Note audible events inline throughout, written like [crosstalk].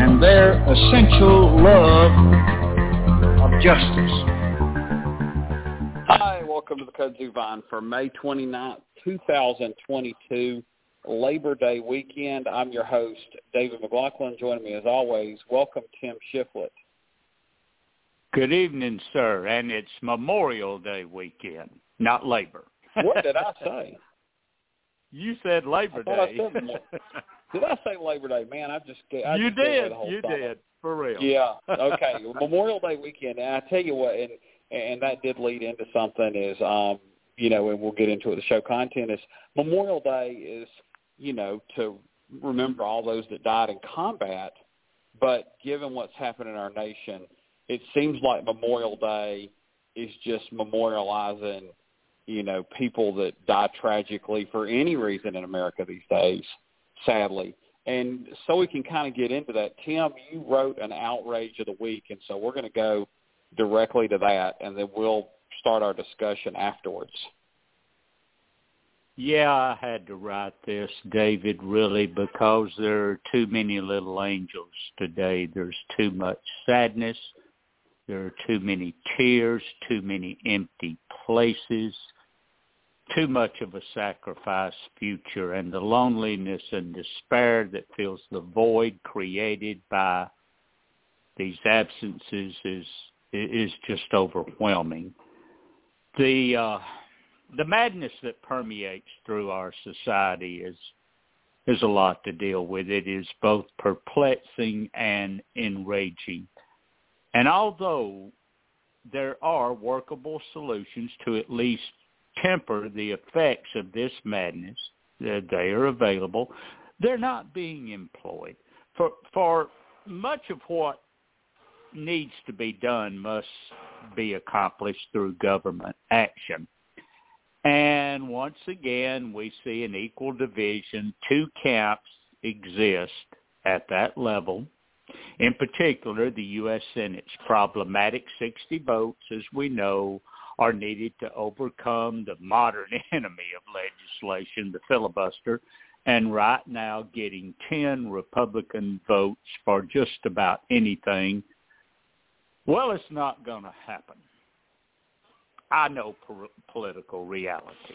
and their essential love of justice. Hi, welcome to the Kudzu Vine for May 29th, 2022, Labor Day weekend. I'm your host, David McLaughlin. Joining me as always, welcome Tim Shiflett. Good evening, sir. And it's Memorial Day weekend, not Labor. What did I [laughs] say? You said Labor I thought I Day. [laughs] Did I say Labor Day? Man, I just I you just did. You summer. did. For real. Yeah. [laughs] Okay. Memorial Day weekend, and I tell you what, and and that did lead into something is, um, you know, and we'll get into it. The show content is Memorial Day is, you know, to remember all those that died in combat. But given what's happened in our nation, it seems like Memorial Day is just memorializing, you know, people that die tragically for any reason in America these days, sadly. And so we can kind of get into that. Tim, you wrote an outrage of the week, and so we're going to go directly to that, and then we'll start our discussion afterwards. Yeah, I had to write this, David, really, because there are too many little angels today. There's too much sadness. There are too many tears, too many empty places, too much of a sacrifice future, and the loneliness and despair that fills the void created by these absences is is just overwhelming. The uh, the madness that permeates through our society is is a lot to deal with. It is both perplexing and enraging. And although there are workable solutions to at least temper the effects of this madness, they are available, they're not being employed. For for much of what needs to be done must be accomplished through government action. And once again, we see an equal division. Two camps exist at that level. In particular, the U.S. Senate's problematic 60 votes, as we know, are needed to overcome the modern [laughs] enemy of legislation, the filibuster, and right now getting 10 Republican votes for just about anything. Well, it's not going to happen. I know po- political reality.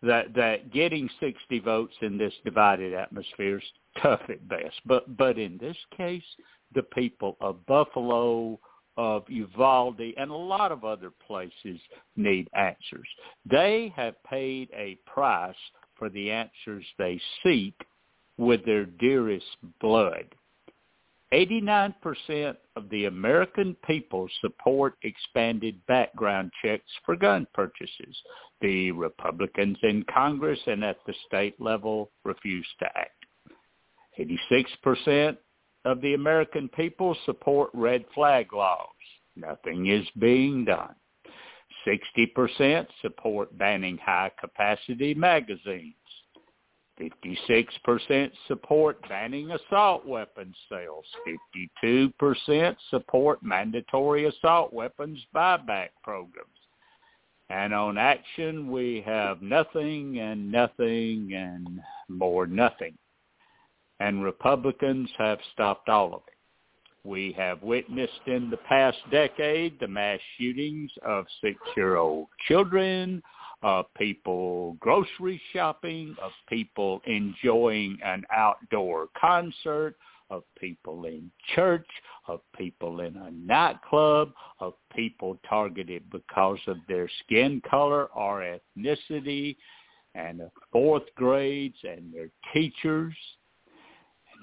That that getting 60 votes in this divided atmosphere is tough at best. But but in this case, the people of Buffalo, of Uvalde, and a lot of other places need answers. They have paid a price for the answers they seek with their dearest blood. 89% of the American people support expanded background checks for gun purchases. The Republicans in Congress and at the state level refuse to act. 86% of the American people support red flag laws. Nothing is being done. 60% support banning high-capacity magazines. 56% support banning assault weapons sales. 52% support mandatory assault weapons buyback programs. And on action, we have nothing and nothing and more nothing. And Republicans have stopped all of it. We have witnessed in the past decade the mass shootings of six-year-old children, of people grocery shopping, of people enjoying an outdoor concert, of people in church, of people in a nightclub, of people targeted because of their skin color or ethnicity, and of fourth grades and their teachers.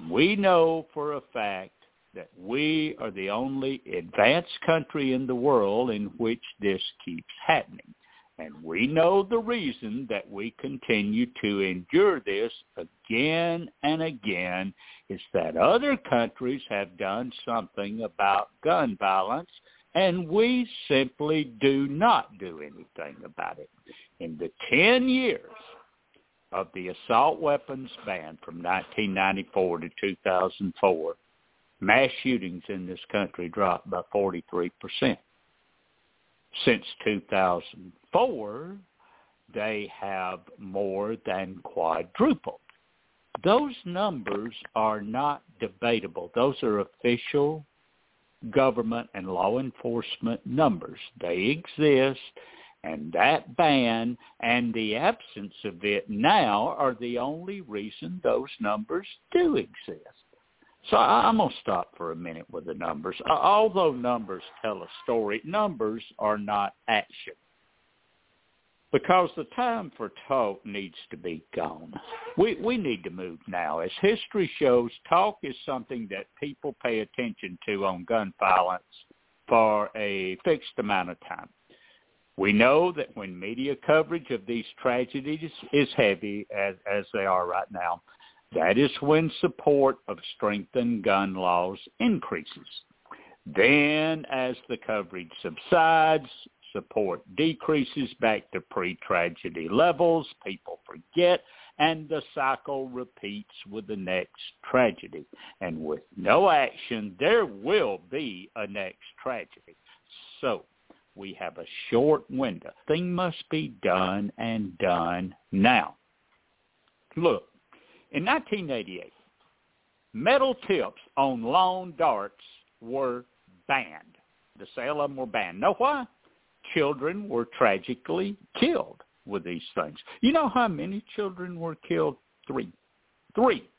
We know for a fact that we are the only advanced country in the world in which this keeps happening. And we know the reason that we continue to endure this again and again is that other countries have done something about gun violence and we simply do not do anything about it. In the 10 years of the assault weapons ban from 1994 to 2004, mass shootings in this country dropped by 43%. Since 2004, they have more than quadrupled. Those numbers are not debatable. Those are official government and law enforcement numbers. They exist, and that ban and the absence of it now are the only reason those numbers do exist. So I'm going to stop for a minute with the numbers. Although numbers tell a story, numbers are not action. Because the time for talk needs to be gone. We we need to move now. As history shows, talk is something that people pay attention to on gun violence for a fixed amount of time. We know that when media coverage of these tragedies is heavy, as, as they are right now, that is when support of strengthened gun laws increases. Then, as the coverage subsides, support decreases back to pre-tragedy levels, people forget, and the cycle repeats with the next tragedy. And with no action, there will be a next tragedy. So we have a short window. Thing must be done and done now. Look, in 1988, metal tips on lawn darts were banned. The sale of them were banned. Know why? Children were tragically killed with these things. You know how many children were killed? Three. Three.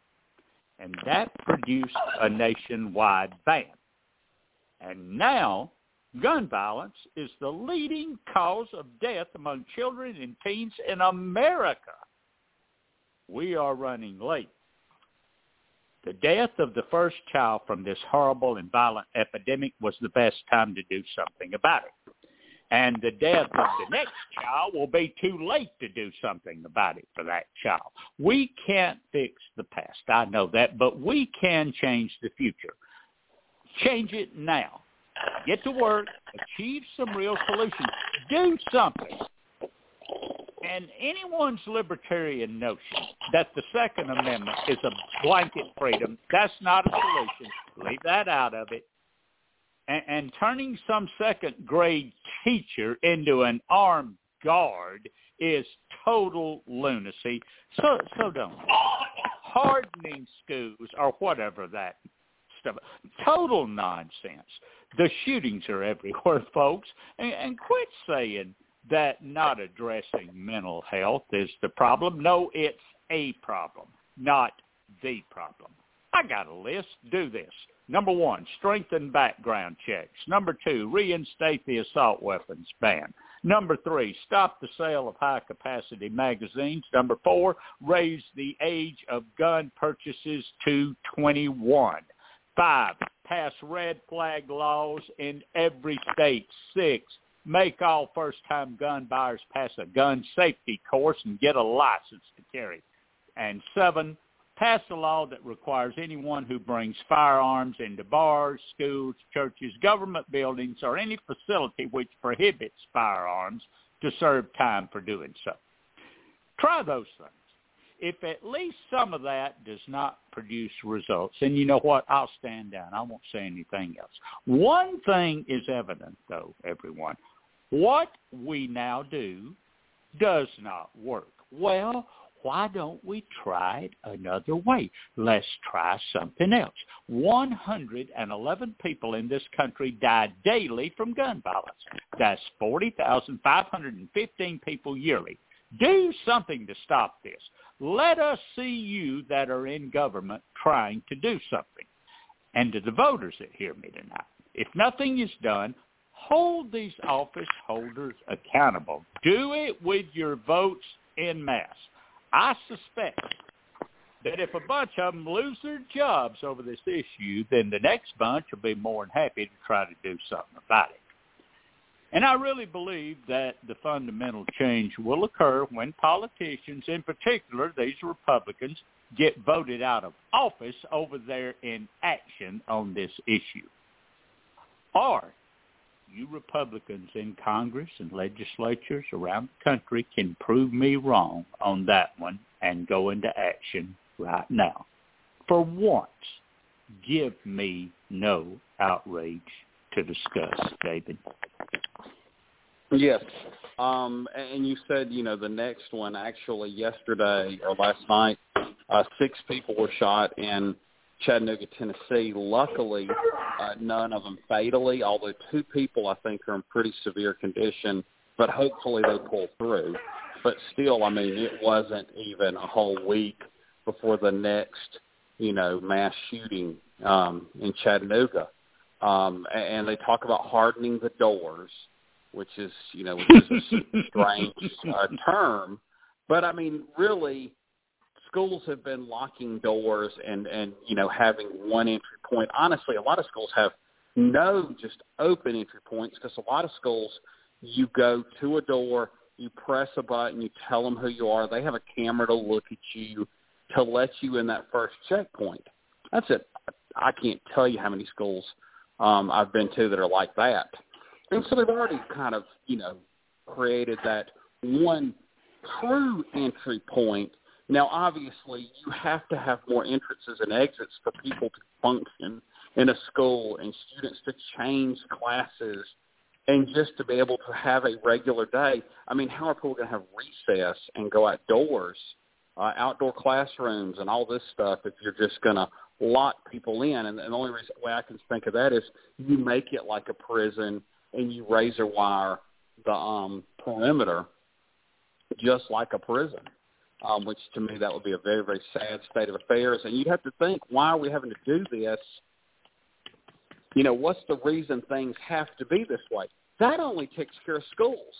And that produced a nationwide ban. And now gun violence is the leading cause of death among children and teens in America we are running late. The death of the first child from this horrible and violent epidemic was the best time to do something about it. And the death of the next child will be too late to do something about it for that child. We can't fix the past. I know that, but we can change the future. Change it now. Get to work, achieve some real solutions, do something and anyone's libertarian notion that the Second Amendment is a blanket freedom, that's not a solution. Leave that out of it. And, and turning some second grade teacher into an armed guard is total lunacy. So, so don't. Hardening schools or whatever that stuff. Total nonsense. The shootings are everywhere, [laughs] folks. And, and quit saying that not addressing mental health is the problem. No, it's a problem, not the problem. I got a list. Do this. Number one, strengthen background checks. Number two, reinstate the assault weapons ban. Number three, stop the sale of high-capacity magazines. Number four, raise the age of gun purchases to 21. Five, pass red flag laws in every state. Six, make all first-time gun buyers pass a gun safety course and get a license to carry. And seven, pass a law that requires anyone who brings firearms into bars, schools, churches, government buildings, or any facility which prohibits firearms to serve time for doing so. Try those things. If at least some of that does not produce results, and you know what? I'll stand down. I won't say anything else. One thing is evident, though, everyone. What we now do does not work. Well, why don't we try it another way? Let's try something else. 111 people in this country die daily from gun violence. That's 40,515 people yearly. Do something to stop this. Let us see you that are in government trying to do something. And to the voters that hear me tonight, if nothing is done, hold these office holders accountable. Do it with your votes in mass. I suspect that if a bunch of them lose their jobs over this issue, then the next bunch will be more than happy to try to do something about it. And I really believe that the fundamental change will occur when politicians, in particular these Republicans, get voted out of office over their inaction on this issue. Or you Republicans in Congress and legislatures around the country can prove me wrong on that one and go into action right now. For once, give me no outrage to discuss, David. Yes. Um, and you said, you know, the next one actually yesterday or last night, uh, six people were shot in Chattanooga, Tennessee. Luckily, uh, none of them fatally, although two people I think are in pretty severe condition, but hopefully they pull through. But still, I mean, it wasn't even a whole week before the next, you know, mass shooting um, in Chattanooga. Um, and they talk about hardening the doors, which is, you know, which is a [laughs] strange uh, term. But I mean, really, schools have been locking doors and and you know having one entry point. Honestly, a lot of schools have no just open entry points because a lot of schools you go to a door, you press a button, you tell them who you are. They have a camera to look at you to let you in that first checkpoint. That's it. I can't tell you how many schools um, I've been to that are like that. And so they've already kind of, you know, created that one true entry point now, obviously, you have to have more entrances and exits for people to function in a school and students to change classes and just to be able to have a regular day. I mean, how are people going to have recess and go outdoors, uh, outdoor classrooms and all this stuff if you're just going to lock people in? And, and the only reason, way I can think of that is you make it like a prison and you razor wire the um, perimeter just like a prison um, which to me that would be a very, very sad state of affairs. And you'd have to think, why are we having to do this? You know, what's the reason things have to be this way? That only takes care of schools.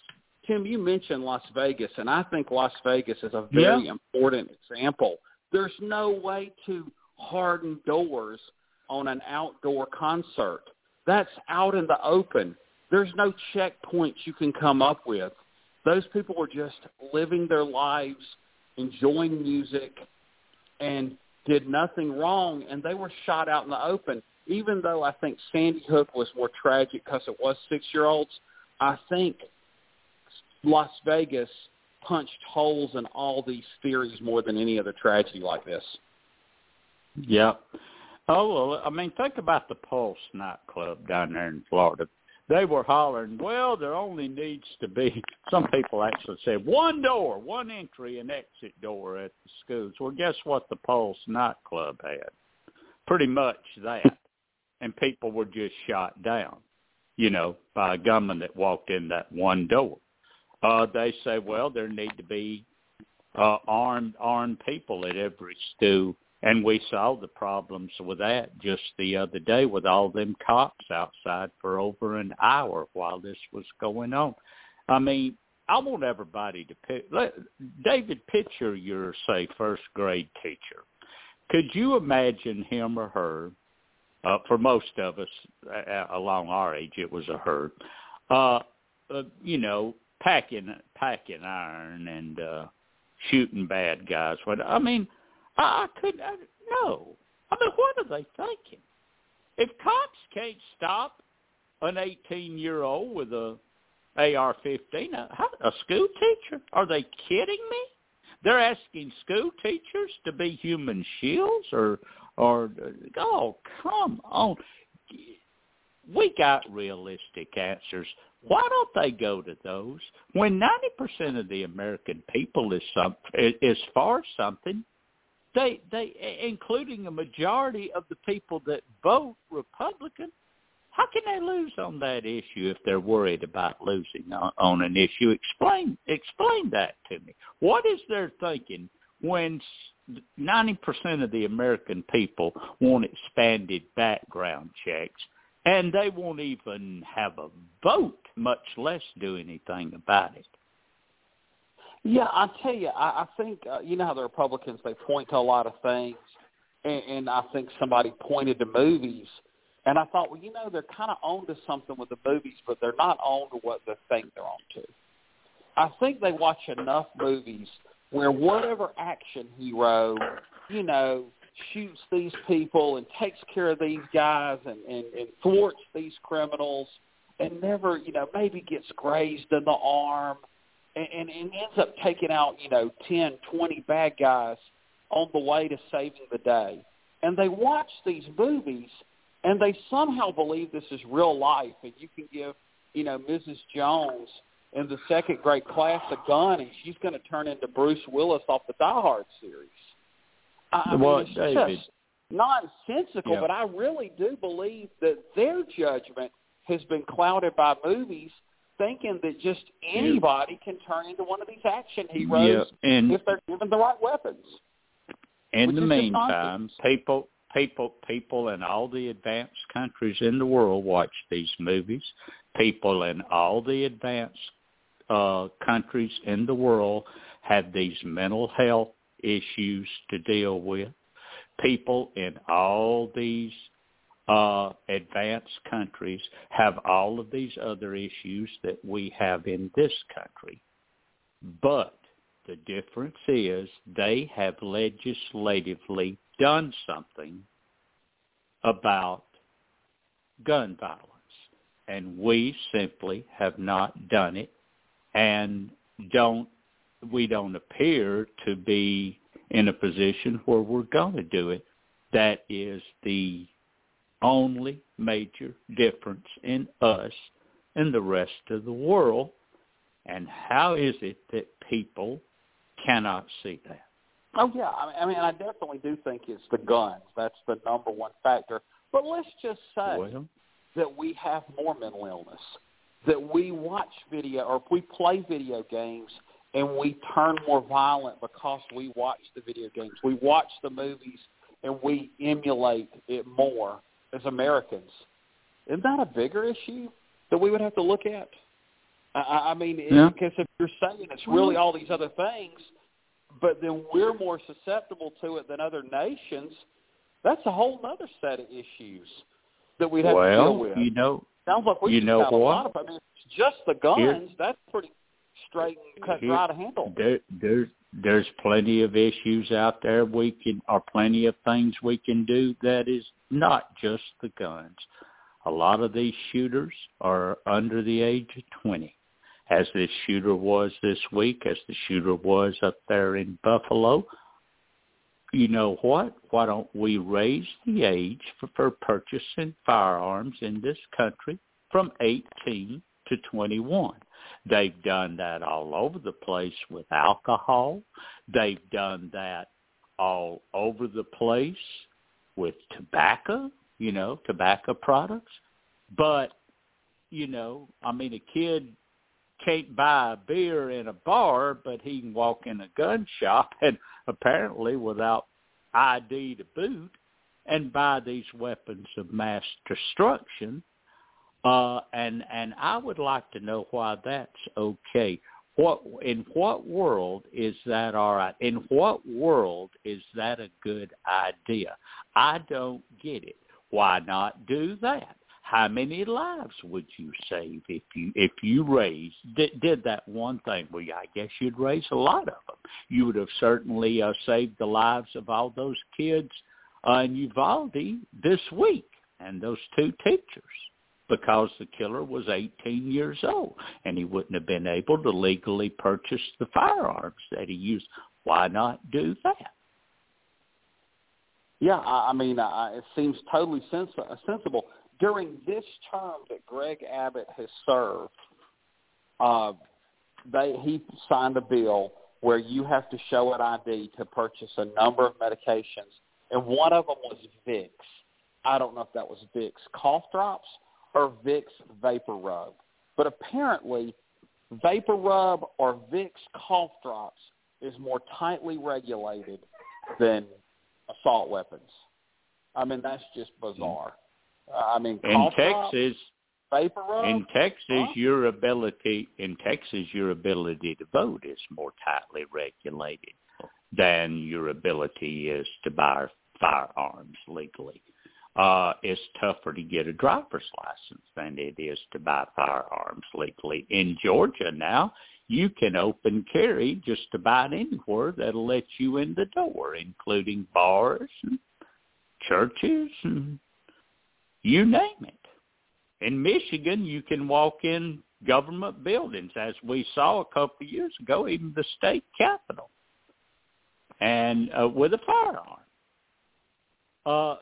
Tim, you mentioned Las Vegas, and I think Las Vegas is a very yeah. important example. There's no way to harden doors on an outdoor concert. That's out in the open. There's no checkpoints you can come up with. Those people were just living their lives enjoying music, and did nothing wrong, and they were shot out in the open. Even though I think Sandy Hook was more tragic because it was six-year-olds, I think Las Vegas punched holes in all these theories more than any other tragedy like this. Yeah. Oh well, I mean, think about the Pulse nightclub down there in Florida they were hollering, well, there only needs to be, [laughs] some people actually said, one door, one entry and exit door at the schools. Well, guess what the Pulse nightclub had? Pretty much that. And people were just shot down, you know, by a gunman that walked in that one door. Uh, they say, well, there need to be uh, armed armed people at every school and we saw the problems with that just the other day with all them cops outside for over an hour while this was going on. I mean, I want everybody to pick. Let, David, picture your say first grade teacher. Could you imagine him or her? Uh, for most of us uh, along our age, it was a her. Uh, uh, you know, packing packing iron and uh, shooting bad guys. But I mean, I, I couldn't. I, uh, no. I mean, what are they thinking? If cops can't stop an 18-year-old with a AR-15, a, a school teacher, are they kidding me? They're asking school teachers to be human shields, or, or oh, come on. We got realistic answers. Why don't they go to those when 90% of the American people is some is for something? They they including a majority of the people that vote Republican, how can they lose on that issue if they're worried about losing on, on an issue? Explain explain that to me. What is their thinking when 90% of the American people want expanded background checks and they won't even have a vote, much less do anything about it? Yeah, I tell you, I, I think uh, you know how the Republicans they point to a lot of things, and, and I think somebody pointed to movies, And I thought, well, you know, they're kind of on to something with the movies, but they're not on to what they think they're on to. I think they watch enough movies where whatever action hero, you know, shoots these people and takes care of these guys and, and, and thwarts these criminals and never, you know, maybe gets grazed in the arm and, and, and ends up taking out, you know, ten, twenty bad guys on the way to saving the day. And they watch these movies and they somehow believe this is real life and you can give, you know, Mrs. Jones in the second grade class a gun and she's going to turn into Bruce Willis off the Die Hard series. I well, mean, it's David, just nonsensical, Yeah. but I really do believe that their judgment has been clouded by movies thinking that just anybody can turn into one of these action yeah, heroes and if they're given the right weapons. in the meantime, people, people, people in all the advanced countries in the world watch these movies. People in all the advanced uh, countries in the world have these mental health issues to deal with. People in all these uh, advanced countries have all of these other issues that we have in this country. But the difference is they have legislatively done something about gun violence. And we simply have not done it and don't we don't appear to be in a position where we're going to do it. That is the only major difference in us and the rest of the world. And how is it that people cannot see that? Oh yeah, I mean, I definitely do think it's the guns. That's the number one factor. But let's just say Well, that we have more mental illness, that we watch video or if we play video games and we turn more violent because we watch the video games. We watch the movies and we emulate it more as Americans. Isn't that a bigger issue that we would have to look at? I- I, I mean, Yeah. because if you're saying it's really all these other things, but then we're more susceptible to it than other nations, that's a whole other set of issues that we'd have to deal well, with. you know, Sounds like we you know what? lot of. I mean, it's just the guns. Here- that's pretty straight cut dry to handle. there, there's there's plenty of issues out there we can or plenty of things we can do that is not just the guns. A lot of these shooters are under the age of 20. As this shooter was this week, as the shooter was up there in Buffalo, you know what? Why don't we raise the age for, for purchasing firearms in this country from 18 to 21? They've done that all over the place with alcohol. They've done that all over the place with tobacco, you know, tobacco products. But, you know, I mean, a kid can't buy a beer in a bar, but he can walk in a gun shop [laughs] and apparently without ID to boot and buy these weapons of mass destruction uh, and and I would like to know why that's okay. What in what world is that all right? In what world is that a good idea? I don't get it. Why not do that? How many lives would you save if you if you raised did, did that one thing? Well, I guess you'd raise a lot of them. You would have certainly uh, saved the lives of all those kids uh, in Uvalde this week and those two teachers because the killer was 18 years old and he wouldn't have been able to legally purchase the firearms that he used. Why not do that? Yeah, I, I mean, I, it seems totally sens- sensible. During this term that Greg Abbott has served, uh, they he signed a bill where you have to show an ID to purchase a number of medications, and one of them was Vicks. I don't know if that was Vicks cough drops or Vicks vapor rub, but apparently vapor rub or Vicks cough drops is more tightly regulated than assault weapons. I mean, that's just bizarre. I mean, In drops, Texas, vapor rub. in Texas, Huh? your ability in Texas, your ability to vote is more tightly regulated than your ability is to buy firearms legally. Uh, it's tougher to get a driver's license than it is to buy firearms legally. In Georgia now, you can open carry just about anywhere that'll let you in the door, including bars and churches and you name it. In Michigan, you can walk in government buildings, as we saw a couple of years ago, even the state capitol, and uh, with a firearm. Uh,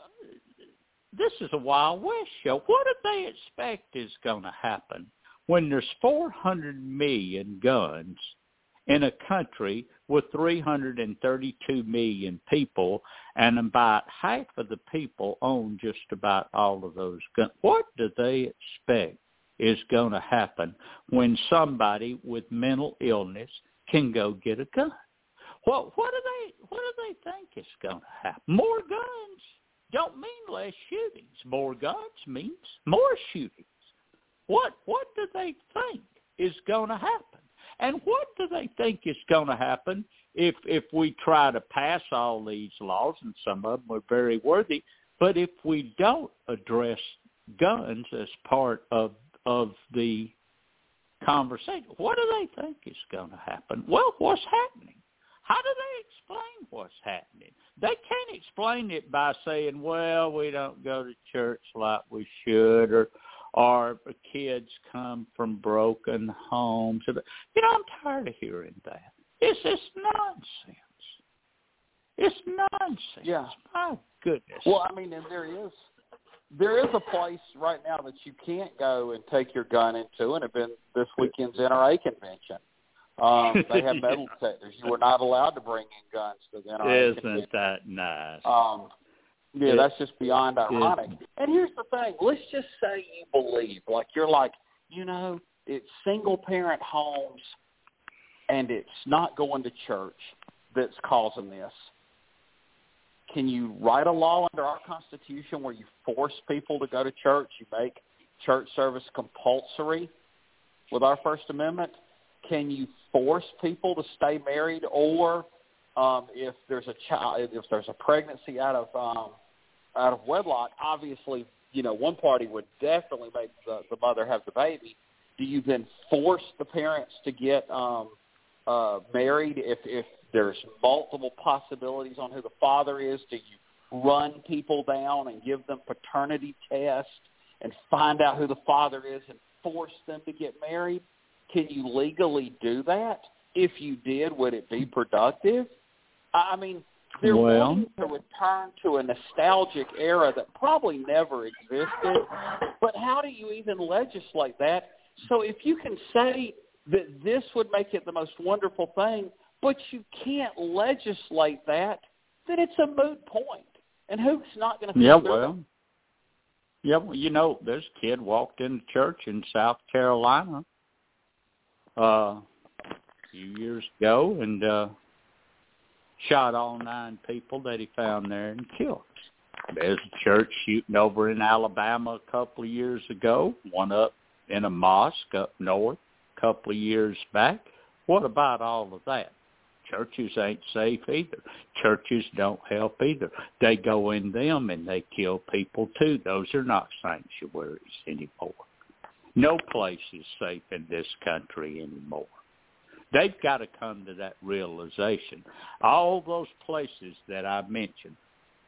this is a Wild West show. What do they expect is going to happen when there's 400 million guns in a country with 332 million people and about half of the people own just about all of those guns. What do they expect is going to happen when somebody with mental illness can go get a gun? What what do they what do they think is going to happen? More guns don't mean less shootings. More guns means more shootings. What what do they think is going to happen? And what do they think is going to happen if if we try to pass all these laws, and some of them are very worthy, but if we don't address guns as part of of the conversation, what do they think is going to happen? Well, what's happening? How do they explain what's happening? They can't explain it by saying, "Well, we don't go to church like we should," or "Our kids come from broken homes. You know, I'm tired of hearing that. It's just nonsense. It's nonsense. Yeah. My goodness. Well, I mean, and there is there is a place right now that you can't go and take your gun into, and have been this weekend's NRA convention. Um, [laughs] they have metal detectors. You were not allowed to bring in guns to the NRA Isn't convention. that nice? Um, yeah, It- that's just beyond ironic. And here's the thing: let's just say you believe, like you're like, you know, it's single parent homes, and it's not going to church that's causing this. Can you write a law under our Constitution where you force people to go to church? You make church service compulsory with our First Amendment. Can you force people to stay married, or um, if there's a child, if there's a pregnancy out of um, out of wedlock, obviously, you know, one party would definitely make the, the mother have the baby. Do you then force the parents to get um, uh, married if if there's multiple possibilities on who the father is? Do you run people down and give them paternity tests and find out who the father is and force them to get married? Can you legally do that? If you did, would it be productive? I mean, they're Well- wanting to return to a nostalgic era that probably never existed. But how do you even legislate that? So if you can say that this would make it the most wonderful thing, but you can't legislate that, then it's a moot point. And who's not going to Yeah, well, yeah, well, you know, this kid walked into church in South Carolina uh, a few years ago and uh, shot all nine people that he found there and killed. There's a church shooting over in Alabama a couple of years ago, one up in a mosque up north a couple of years back. What about all of that? Churches ain't safe either. Churches don't help either. They go in them and they kill people too. Those are not sanctuaries anymore. No place is safe in this country anymore. They've got to come to that realization. All those places that I mentioned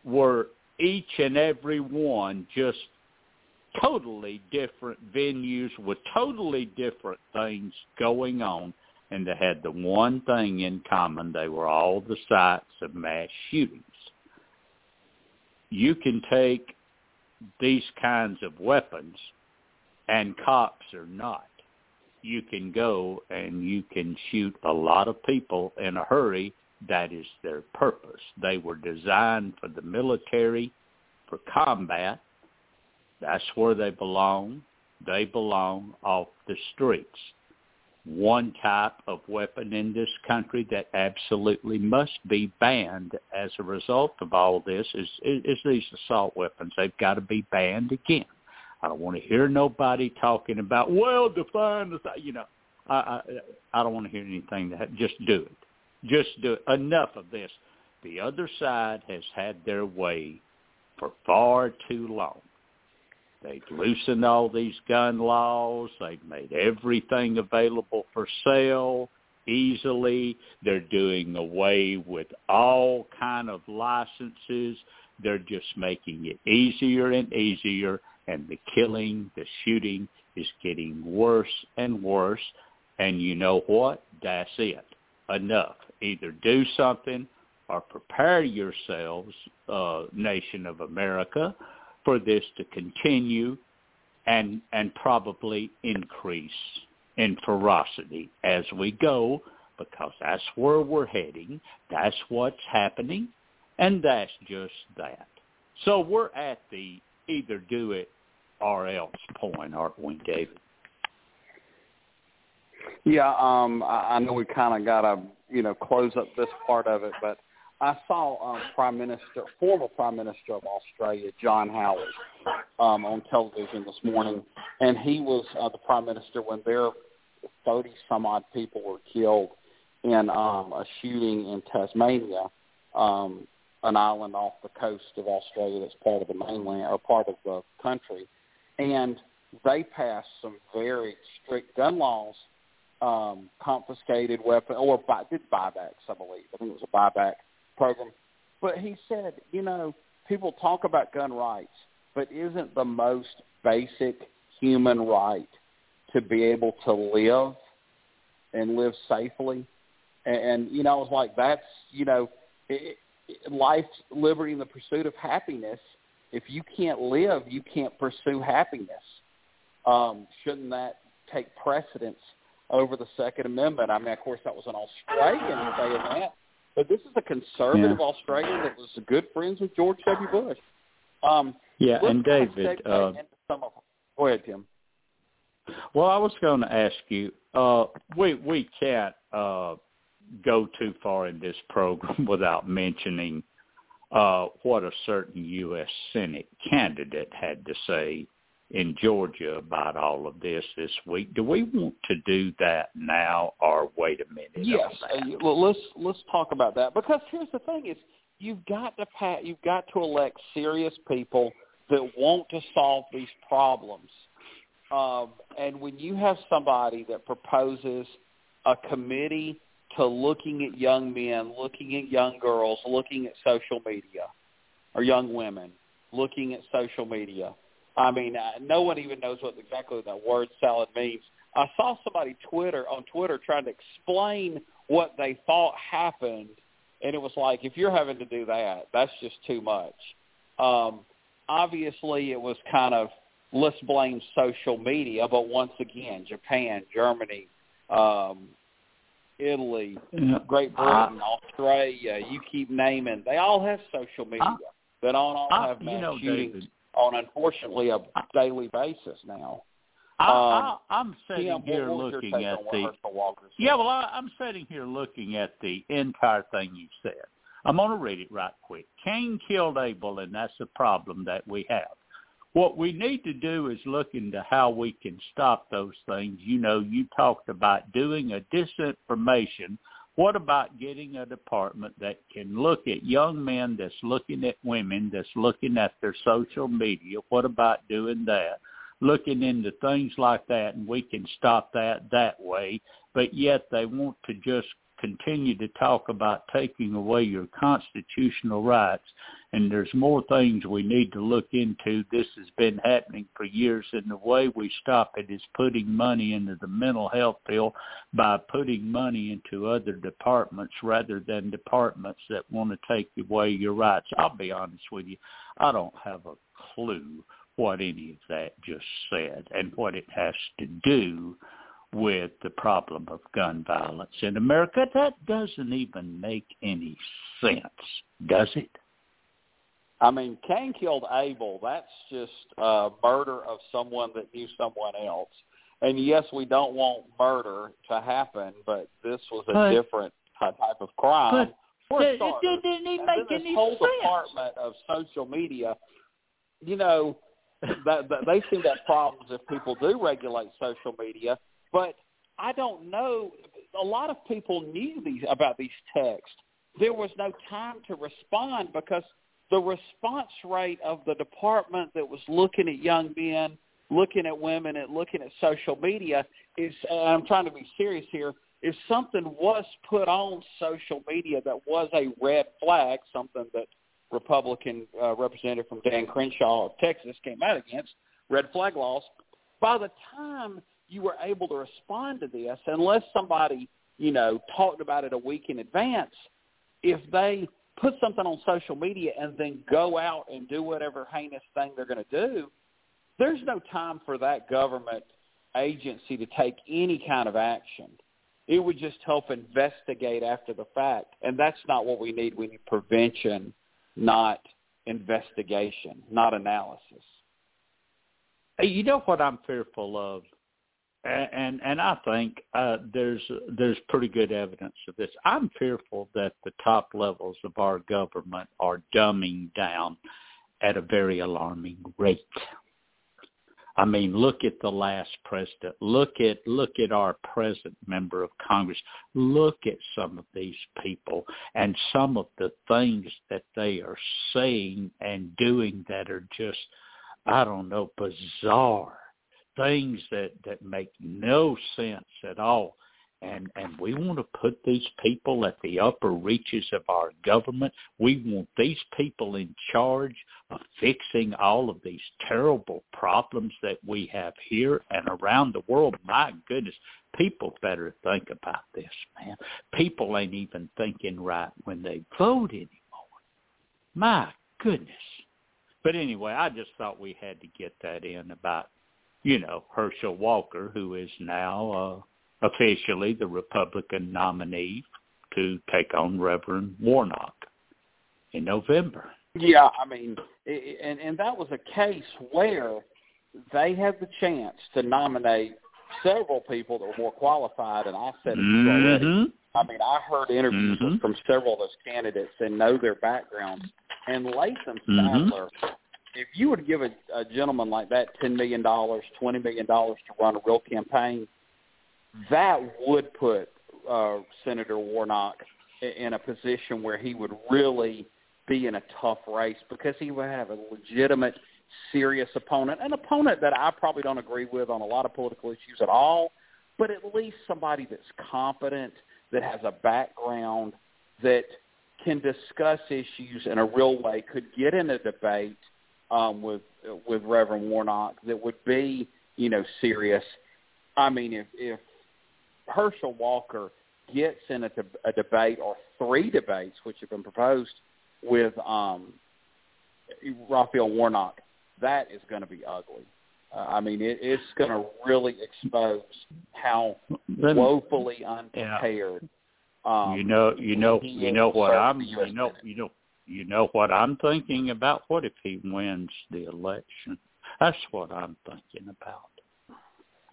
were each and every one just totally different venues with totally different things going on and they had the one thing in common. They were all the sites of mass shootings. You can take these kinds of weapons and cops are not. You can go and you can shoot a lot of people in a hurry. That is their purpose. They were designed for the military, for combat. That's where they belong. They belong off the streets one type of weapon in this country that absolutely must be banned as a result of all this is, is, is these assault weapons. They've got to be banned again. I don't want to hear nobody talking about, well, define the, you know, I, I, I don't want to hear anything that, just do it. Just do it. Enough of this. The other side has had their way for far too long. They've loosened all these gun laws. They've made everything available for sale easily. They're doing away with all kind of licenses. They're just making it easier and easier, and the killing, the shooting is getting worse and worse. And you know what? That's it. Enough. Either do something or prepare yourselves, uh, nation of America, for this to continue and and probably increase in ferocity as we go because that's where we're heading. That's what's happening. And that's just that. So we're at the either do it or else point, aren't we, David? Yeah, um, I, I know we kind of got to, you know, close up this part of it, but I saw um, Prime Minister, former Prime Minister of Australia, John Howard, um, on television this morning, and he was uh, the Prime Minister when their thirty some odd people were killed in um, a shooting in Tasmania, um, an island off the coast of Australia that's part of the mainland or part of the country, and they passed some very strict gun laws, um, confiscated weapon or buy, did buybacks, I believe. I think it was a buyback program. But he said, you know, people talk about gun rights, but isn't the most basic human right to be able to live and live safely? And, and you know, I was like, that's you know, it, it, life, liberty, and the pursuit of happiness. If you can't live, you can't pursue happiness. Um, shouldn't that take precedence over the Second Amendment? I mean, of course, that was an Australian saying that, but this is a conservative yeah. Australian that was good friends with George W. Bush. Um, yeah, and David, uh, of, go ahead, Tim. Well, I was going to ask you. Uh, we we can't uh, go too far in this program [laughs] without mentioning uh, what a certain U.S. Senate candidate had to say in Georgia about all of this this week. Do we want to do that now, or wait a minute? Yes. Well, let's let's talk about that because here's the thing: is you've got to pat, you've got to elect serious people that want to solve these problems. Um, and when you have somebody that proposes a committee to looking at young men, looking at young girls, looking at social media, or young women, looking at social media. I mean, uh, no one even knows what exactly that word salad means. I saw somebody Twitter on Twitter trying to explain what they thought happened, and it was like, if you're having to do that, that's just too much. Um, obviously, it was kind of let's blame social media, but once again, Japan, Germany, um, Italy, yeah. Great Britain, uh, Australia, you keep naming. They all have social media. Uh, they don't all have mass you know, shootings David, on, unfortunately, a daily basis now. I, I, I'm sitting here looking at the. Yeah, well, I, I'm sitting here looking at the entire thing you said. I'm going to read it right quick. Cain killed Abel, and that's the problem that we have. What we need to do is look into how we can stop those things. You know, you talked about doing a disinformation. What about getting a department that can look at young men that's looking at women, that's looking at their social media? What about doing that? Looking into things like that, and we can stop that that way. But yet they want to just continue to talk about taking away your constitutional rights and there's more things we need to look into. This has been happening for years, and the way we stop it is putting money into the mental health bill by putting money into other departments rather than departments that want to take away your rights. I'll be honest with you, I don't have a clue what any of that just said and what it has to do with the problem of gun violence in America. That doesn't even make any sense, does it? I mean, Cain killed Abel. That's just uh, murder of someone that knew someone else. And yes, we don't want murder to happen, but this was a but, different type of crime. But it, it didn't even make any whole sense. department of social media, you know, that, that they seem to have problems if people do regulate social media. But I don't know. A lot of people knew these about these texts. There was no time to respond because the response rate of the department that was looking at young men, looking at women, and looking at social media is, I'm trying to be serious here, if something was put on social media that was a red flag, something that Republican uh, representative from Dan Crenshaw of Texas came out against, red flag laws, by the time you were able to respond to this, unless somebody, you know, talked about it a week in advance, if they put something on social media and then go out and do whatever heinous thing they're going to do, there's no time for that government agency to take any kind of action. It would just help investigate after the fact, and that's not what we need. We need prevention, not investigation, not analysis. You know what I'm fearful of, and and, I think uh, there's there's pretty good evidence of this. I'm fearful that the top levels of our government are dumbing down at a very alarming rate. I mean, look at the last president. Look at look at our present member of Congress. Look at some of these people and some of the things that they are saying and doing that are just, I don't know, bizarre things that that make no sense at all and and we want to put these people at the upper reaches of our government. We want these people in charge of fixing all of these terrible problems that we have here and around the world. My goodness, people better think about this, man. People ain't even thinking right when they vote anymore. My goodness. But anyway, I just thought we had to get that in about, you know, Herschel Walker, who is now uh officially the Republican nominee to take on Reverend Warnock in November. Yeah, I mean, and and that was a case where they had the chance to nominate several people that were more qualified, and I said it mm-hmm. already. I mean, I heard interviews mm-hmm. from several of those candidates and know their backgrounds. And Latham mm-hmm. If you would give a, a gentleman like that ten million dollars, twenty million dollars to run a real campaign, that would put uh, Senator Warnock in a position where he would really be in a tough race because he would have a legitimate, serious opponent, an opponent that I probably don't agree with on a lot of political issues at all, but at least somebody that's competent, that has a background, that can discuss issues in a real way, could get in a debate um, with with Reverend Warnock that would be, you know, serious. I mean, if if Herschel Walker gets in a, a debate or three debates, which have been proposed with um, Raphael Warnock, that is going to be ugly. Uh, I mean, it, it's going to really expose how then, woefully unprepared. Yeah. Um, you know, you know, you know what I'm, you know, you know, you know what I'm thinking about. What if he wins the election? That's what I'm thinking about.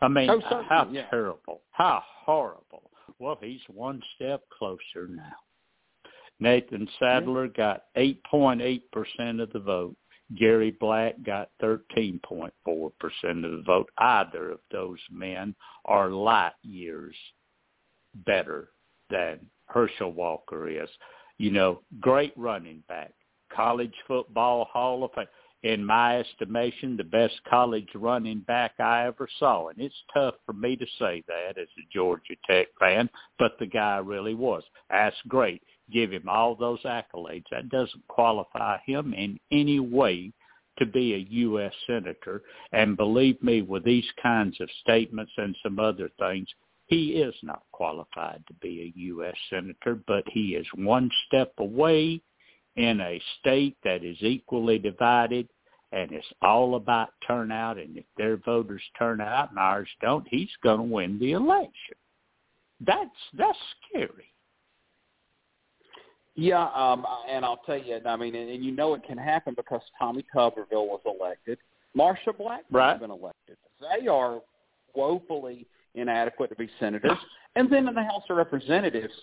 I mean, oh, how yeah. terrible, how horrible. Well, he's one step closer now. Nathan Saddler got 8.8% of the vote. Gary Black got 13.4% of the vote. Either of those men are light years better than Herschel Walker is. You know, great running back, college football Hall of Fame in my estimation, the best college running back I ever saw. And it's tough for me to say that as a Georgia Tech fan, but the guy really was. That's great. Give him all those accolades. That doesn't qualify him in any way to be a U.S. senator. And believe me, with these kinds of statements and some other things, he is not qualified to be a U.S. senator, but he is one step away in a state that is equally divided and it's all about turnout and if their voters turn out and ours don't he's going to win the election that's that's scary yeah um and i'll tell you i mean and, and you know it can happen because tommy tuberville was elected marsha blackburn right. has been elected they are woefully inadequate to be senators and then in the house of representatives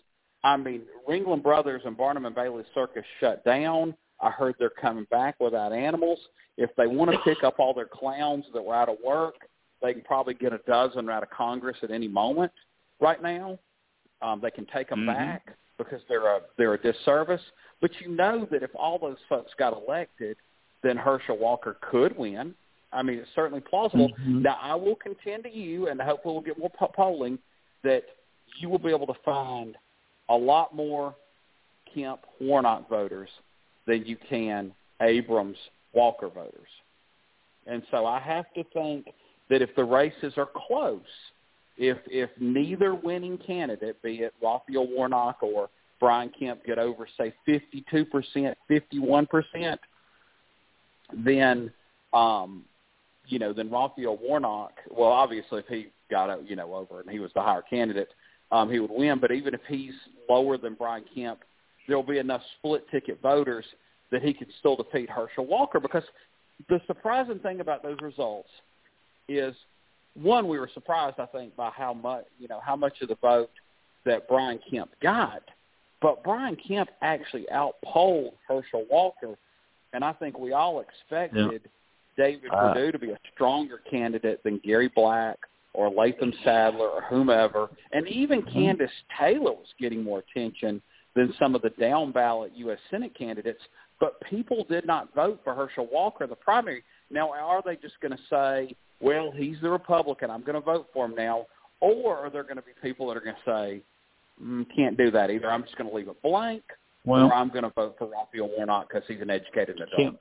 I mean, Ringling Brothers and Barnum and Bailey Circus shut down. I heard they're coming back without animals. If they want to pick up all their clowns that were out of work, they can probably get a dozen out of Congress at any moment right now. Um, they can take them mm-hmm. back. because they're a they're a disservice. But you know that if all those folks got elected, then Herschel Walker could win. I mean, it's certainly plausible. Mm-hmm. Now, I will contend to you, and hopefully we'll get more po- polling, that you will be able to find a lot more Kemp Warnock voters than you can Abrams Walker voters. And so I have to think that if the races are close, if if neither winning candidate, be it Raphael Warnock or Brian Kemp, get over say 52 percent, 51 percent, then um, you know, then Raphael Warnock. Well, obviously, if he got you know over and he was the higher candidate, um, he would win. But even if he's lower than Brian Kemp, there will be enough split ticket voters that he could still defeat Herschel Walker. Because the surprising thing about those results is, one, we were surprised, I think, by how much you know how much of the vote that Brian Kemp got. But Brian Kemp actually outpolled Herschel Walker, and I think we all expected David Uh, Perdue to be a stronger candidate than Gary Black or Latham Saddler or whomever. And even Kandiss Taylor was getting more attention than some of the down ballot U.S. Senate candidates. But people did not vote for Herschel Walker in the primary. Now, are they just going to say, well, he's the Republican, I'm going to vote for him now? Or are there going to be people that are going to say, mm, can't do that either. I'm just going to leave it blank, Well, or I'm going to vote for Raphael Warnock because he's an educated adult.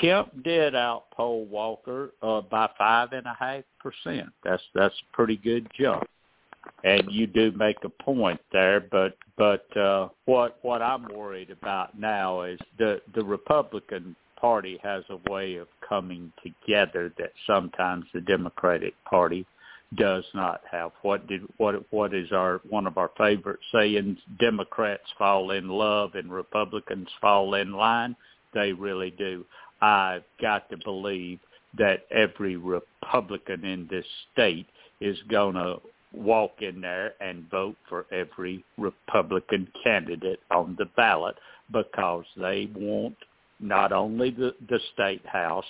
Kemp, did outpoll Walker uh, by five and a half percent. That's that's a pretty good jump. And you do make a point there, but but uh, what what I'm worried about now is the the Republican Party has a way of coming together that sometimes the Democratic Party does not have. What did what what is our one of our favorite sayings? Democrats fall in love and Republicans fall in line. They really do. I've got to believe that every Republican in this state is going to walk in there and vote for every Republican candidate on the ballot because they want not only the, the state house,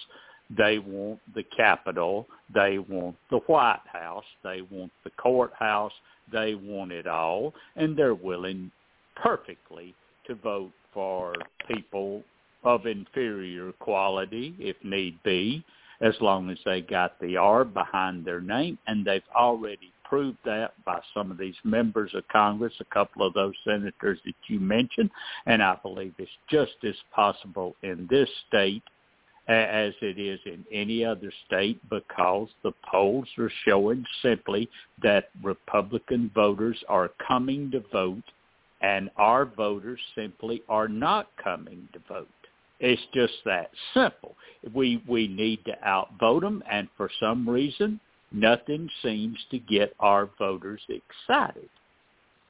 they want the Capitol, they want the White House, they want the courthouse, they want it all, and they're willing perfectly to vote for people of inferior quality if need be, as long as they got the R behind their name, and they've already proved that by some of these members of Congress, a couple of those senators that you mentioned, and I believe it's just as possible in this state as it is in any other state because the polls are showing simply that Republican voters are coming to vote and our voters simply are not coming to vote. It's just that simple. We we need to outvote them, and for some reason, nothing seems to get our voters excited.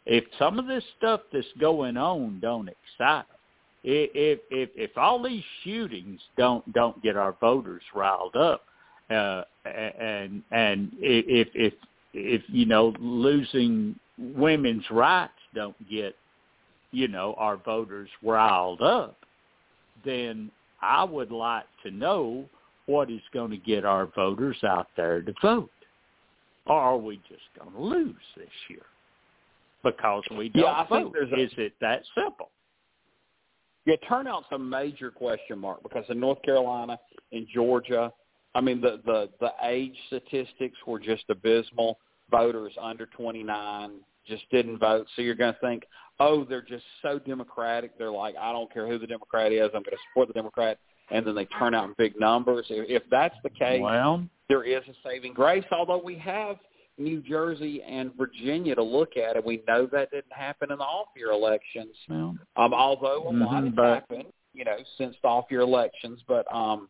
If some of this stuff that's going on don't excite them, if if if all these shootings don't don't get our voters riled up, uh, and and if if if you know losing women's rights don't get you know our voters riled up, then I would like to know what is going to get our voters out there to vote. Or are we just going to lose this year because we don't Yeah, I think vote? a- Is it that simple? Yeah, turnout's a major question mark because in North Carolina, in Georgia, I mean the the the age statistics were just abysmal. Voters under 29 just didn't vote. So you're going to think, oh, they're just so democratic. They're like, I don't care who the Democrat is, I'm going to support the Democrat, and then they turn out in big numbers. If, if that's the case, Well, there is a saving grace. Although we have New Jersey and Virginia to look at, and we know that didn't happen in the off-year elections. well, Um, although a lot Mhm, has but- happened, you know, since the off-year elections, but um,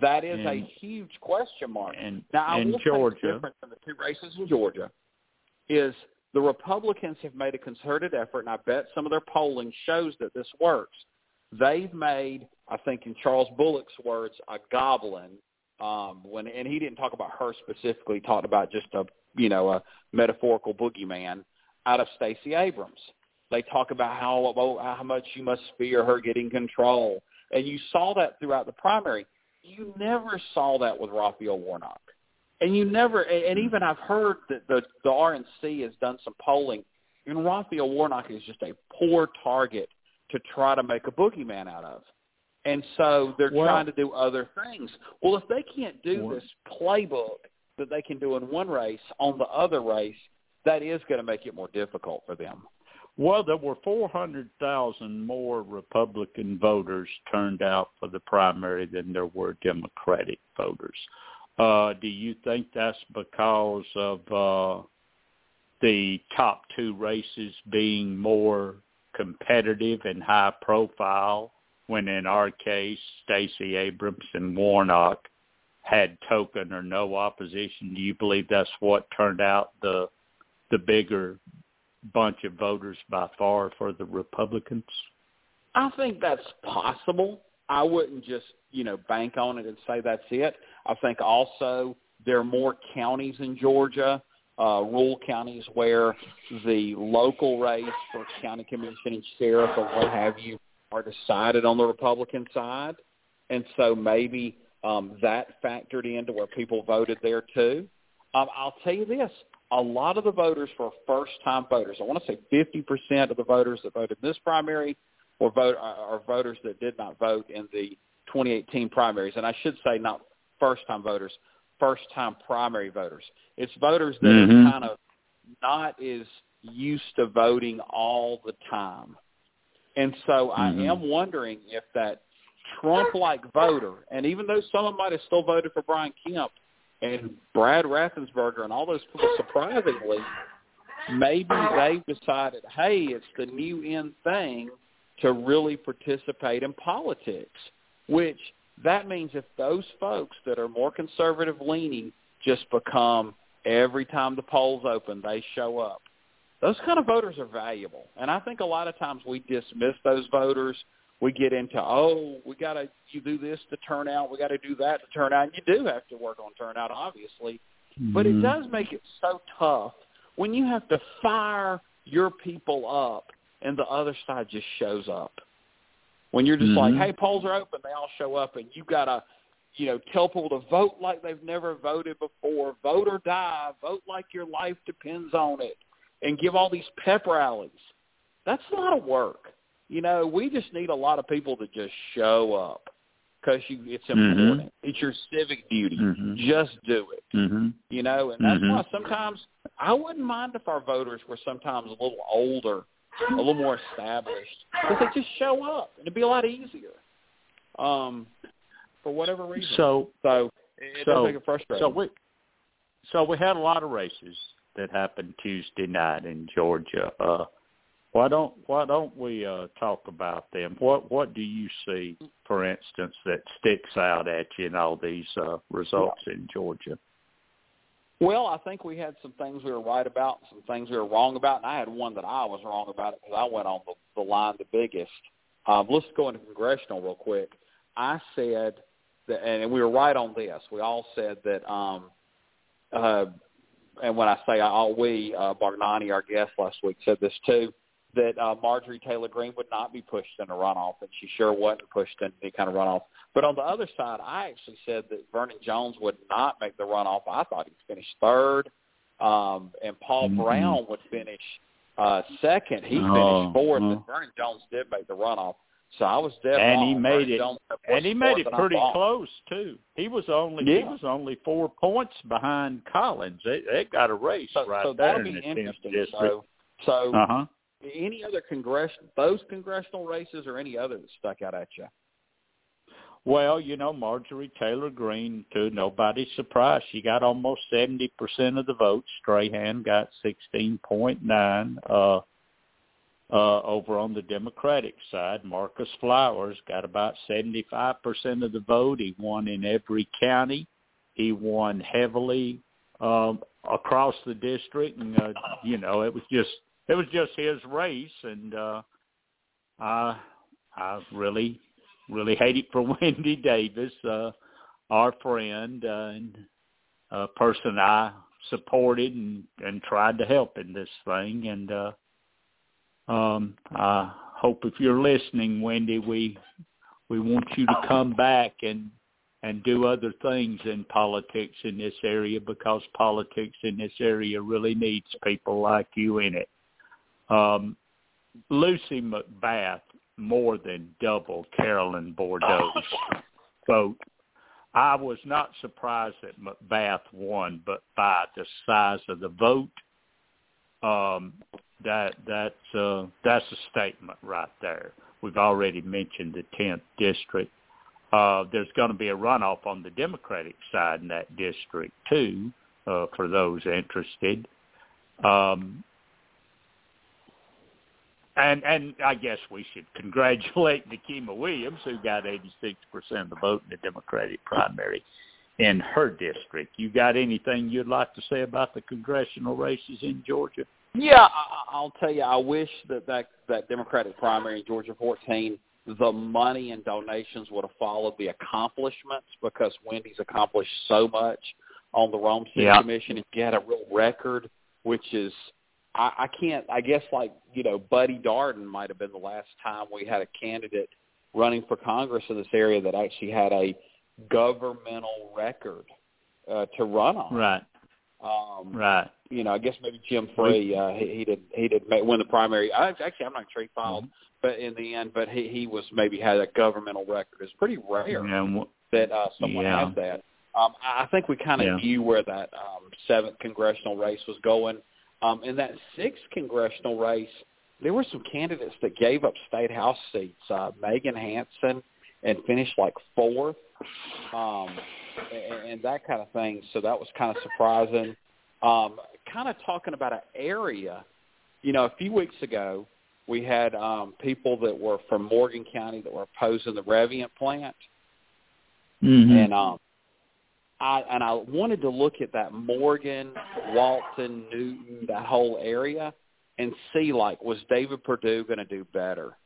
that is a huge question mark. and Now, I in will say the difference in the two races in Georgia is the Republicans have made a concerted effort, and I bet some of their polling shows that this works. They've made, I think, in Charles Bullock's words, a goblin. Um, when and he didn't talk about her specifically, talked about just a you know a metaphorical boogeyman out of Stacey Abrams. They talk about how oh, how much you must fear her getting control, and you saw that throughout the primary. You never saw that with Raphael Warnock, and you never. And even I've heard that the the RNC has done some polling, And Raphael Warnock is just a poor target to try to make a boogeyman out of. And so they're well, trying to do other things. Well, if they can't do this playbook that they can do in one race on the other race, that is going to make it more difficult for them. Well, there were 400,000 more Republican voters turned out for the primary than there were Democratic voters. Uh, do you think that's because of uh, the top two races being more competitive and high profile when in our case Stacey Abrams and Warnock had token or no opposition. Do you believe that's what turned out the the bigger bunch of voters by far for the Republicans? I think that's possible. I wouldn't just, you know, bank on it and say that's it. I think also there are more counties in Georgia, uh, rural counties where the local race for county commission and sheriff or what have you are decided on the Republican side. And so maybe um, that factored into where people voted there too. Um, I'll tell you this, a lot of the voters were first-time voters. I want to say 50% of the voters that voted in this primary were vote, are voters that did not vote in the 2018 primaries. And I should say not first-time voters, first-time primary voters. It's voters that mm-hmm. are kind of not as used to voting all the time. And so mm-hmm. I am wondering if that Trump-like voter, and even though someone might have still voted for Brian Kemp and Brad Raffensperger and all those people, surprisingly, maybe they've decided, hey, it's the new in thing to really participate in politics, which that means if those folks that are more conservative leaning just become every time the polls open, they show up. Those kind of voters are valuable. And I think a lot of times we dismiss those voters. We get into, oh, we got to you do this to turn out. We got to do that to turn out. And you do have to work on turnout, obviously. Mm-hmm. But it does make it so tough when you have to fire your people up and the other side just shows up. When you're just mm-hmm. like, hey, polls are open, they all show up, and you got to, you know, tell people to vote like they've never voted before, vote or die, vote like your life depends on it, and give all these pep rallies. That's a lot of work. You know, we just need a lot of people to just show up because you it's important. Mm-hmm. It's your civic duty. Mm-hmm. Just do it. Mm-hmm. You know, and that's why sometimes I wouldn't mind if our voters were sometimes a little older a little more established because they just show up and it'd be a lot easier um for whatever reason So so it so does make it frustrating so we so we had a lot of races that happened Tuesday night in Georgia. Uh, why don't why don't we uh, talk about them? What what do you see, for instance, that sticks out at you in all these uh, results in Georgia? Well i think we had some things we were right about some things we were wrong about and i had one that i was wrong about because i went on the, the line the biggest. Um let's go into congressional real quick. I said that and we were right on this. We all said that um uh and when I say all we, uh, Bargnani, our guest last week, said this too, that uh, Marjorie Taylor Greene would not be pushed in a runoff, and she sure wasn't pushed in any kind of runoff. But on the other side, I actually said that Vernon Jones would not make the runoff. I thought he'd finish third, um, and Paul Mhm. Brown would finish uh, second. He Oh, finished fourth, oh. and Vernon Jones did make the runoff. So I was dead And wrong. he made Vernon it- Jones And he made it pretty close too. He was only he was only four points behind Collins. They they got a race So, right so there that'll in be the interesting. district. So, so uh huh. Any other congressional, those congressional races, or any other that stuck out at you? Well, you know, Marjorie Taylor Greene, to nobody's surprise, she got almost 70% of the votes. Strahan got 16.9. Uh, uh, over on the Democratic side, Marcus Flowers got about 75% of the vote. He won in every county. He won heavily um, across the district, and uh, you know, it was just it was just his race, and uh, I I really really hate it for [laughs] Wendy Davis, uh, our friend uh, and a person I supported and, and tried to help in this thing. And uh, um, I hope if you're listening, Wendy, we we want you to come back and and do other things in politics in this area because politics in this area really needs people like you in it. Um, Lucy McBath more than doubled Carolyn Bourdeaux's [laughs] vote. I was not surprised that McBath won, but by the size of the vote, um, that that's uh, that's a statement right there. We've already mentioned the 10th district. Uh, there's going to be a runoff on the Democratic side in that district too, uh, for those interested. Um, and and I guess we should congratulate [laughs] Nikema Williams, who got 86% of the vote in the Democratic primary in her district. You got anything you'd like to say about the congressional races in Georgia? Yeah, I'll tell you. I wish that that that Democratic primary in Georgia 14, the money and donations would have followed the accomplishments because Wendy's accomplished so much on the Rome City Yeah. Commission. You had a real record, which is I, I can't. I guess like you know, Buddy Darden might have been the last time we had a candidate running for Congress in this area that actually had a governmental record uh, to run on. Right, Um, right. you know, I guess maybe Jim Free, uh, he, he did he did win the primary. I, actually, I'm not sure he filed, but in the end, but he he was maybe had a governmental record. It's pretty rare Yeah, that uh, someone Yeah. has that. Um, I I think we kind of Yeah. knew where that um, seventh congressional race was going. Um, in that sixth congressional race, there were some candidates that gave up state house seats. Uh, Meagan Hanson and finished like fourth, um, and, and that kind of thing. So that was kind of surprising. Um, kind of talking about an area, you know, a few weeks ago, we had um, people that were from Morgan County that were opposing the Rivian plant, Mhm. and um, I and I wanted to look at that Morgan, Walton, Newton, that whole area, and see like was David Perdue going to do better?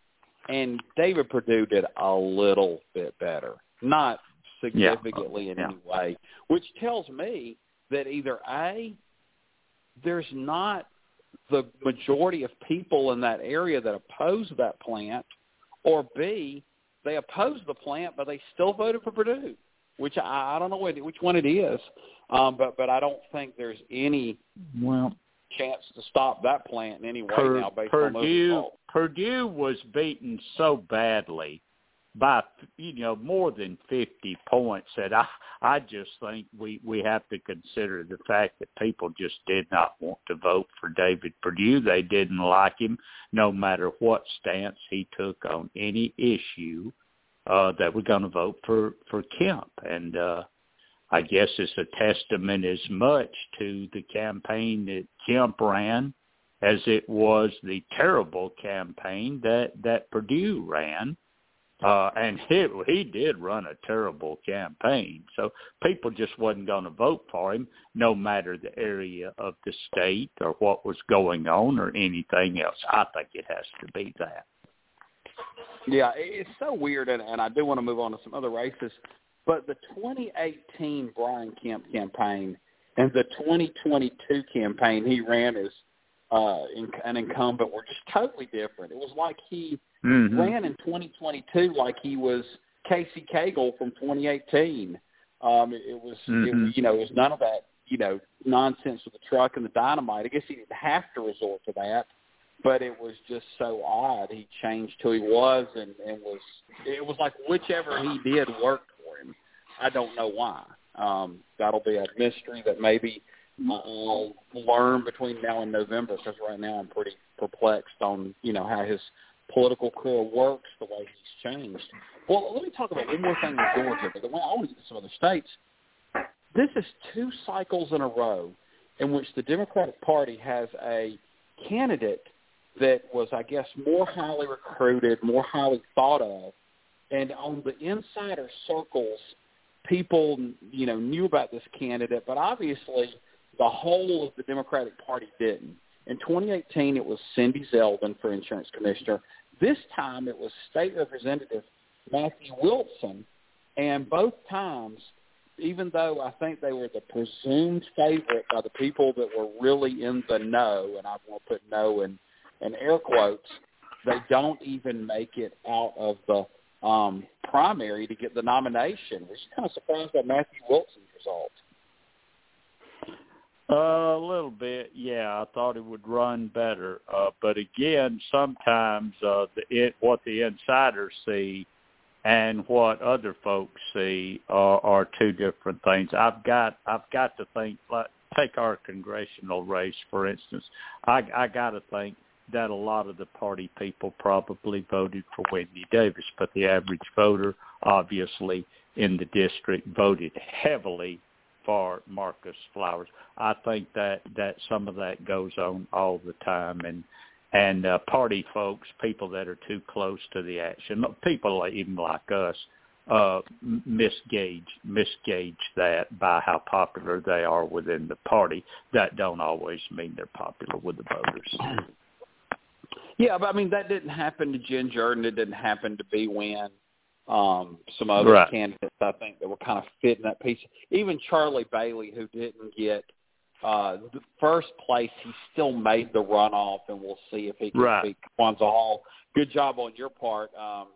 And David Perdue did a little bit better, not significantly in Yeah. any way, which tells me that either a there's not the majority of people in that area that oppose that plant, or B, they oppose the plant, but they still voted for Perdue, which I, I don't know what, which one it is, um, but but I don't think there's any well, chance to stop that plant in any way Per- now based on those Perdue results. Perdue was beaten so badly by you know more than 50 points that I I just think we we have to consider the fact that people just did not want to vote for David Perdue. They didn't like him no matter what stance he took on any issue. Uh that we're going to vote for for Kemp and uh I guess it's a testament as much to the campaign that Kemp ran as it was the terrible campaign that that Perdue ran. Uh, and [laughs] he he did run a terrible campaign, so people just wasn't going to vote for him, no matter the area of the state or what was going on or anything else. I think it has to be that. Yeah, it's so weird, and, and I do want to move on to some other races. But the 2018 Brian Kemp campaign and the 2022 campaign he ran as uh, in, an incumbent were just totally different. It was like he Mm-hmm. ran in 2022 like he was Casey Cagle from 2018. Um, it, it was, Mhm. it, you know, it was none of that, you know, nonsense with the truck and the dynamite. I guess he didn't have to resort to that, but it was just so odd. He changed who he was and, and was, it was like whichever he did worked for him. I don't know why. Um, that'll be a mystery that maybe I'll learn between now and November because right now I'm pretty perplexed on, you know, how his political career works, the way he's changed. Well, let me talk about one more thing in Georgia, but the way I want to get to some other states. This is two cycles in a row in which the Democratic Party has a candidate that was, I guess, more highly recruited, more highly thought of, and on the insider circles, people, you know, knew about this candidate, but obviously the whole of the Democratic Party didn't. In 2018, it was Cindy Zeldin for insurance commissioner. This time, it was state representative Matthew Wilson, and both times, even though I think they were the presumed favorite by the people that were really in the know, and I want to put "know" in, in air quotes, they don't even make it out of the um, primary to get the nomination, which is kind of surprised by Matthew Wilson's result. a little bit, yeah. I thought it would run better, uh, but again, sometimes uh, the, it, what the insiders see and what other folks see are, are two different things. I've got I've got to think. Like, take our congressional race for instance. I I got to think that a lot of the party people probably voted for Wendy Davis, but the average voter, obviously, in the district voted heavily for Marcus Flowers. I think that that some of that goes on all the time, and and uh, party folks, people that are too close to the action, people even like us, uh, misgauge misgauge that by how popular they are within the party. That don't always mean they're popular with the voters. [clears throat] Yeah, but I mean that didn't happen to Jen Jordan. It didn't happen to Bee Nguyen um, some other right. candidates I think that were kind of fitting that piece. Even Charlie Bailey, who didn't get uh, the first place, he still made the runoff, and we'll see if he can right. beat Kwanza Hall. Good job on your part um,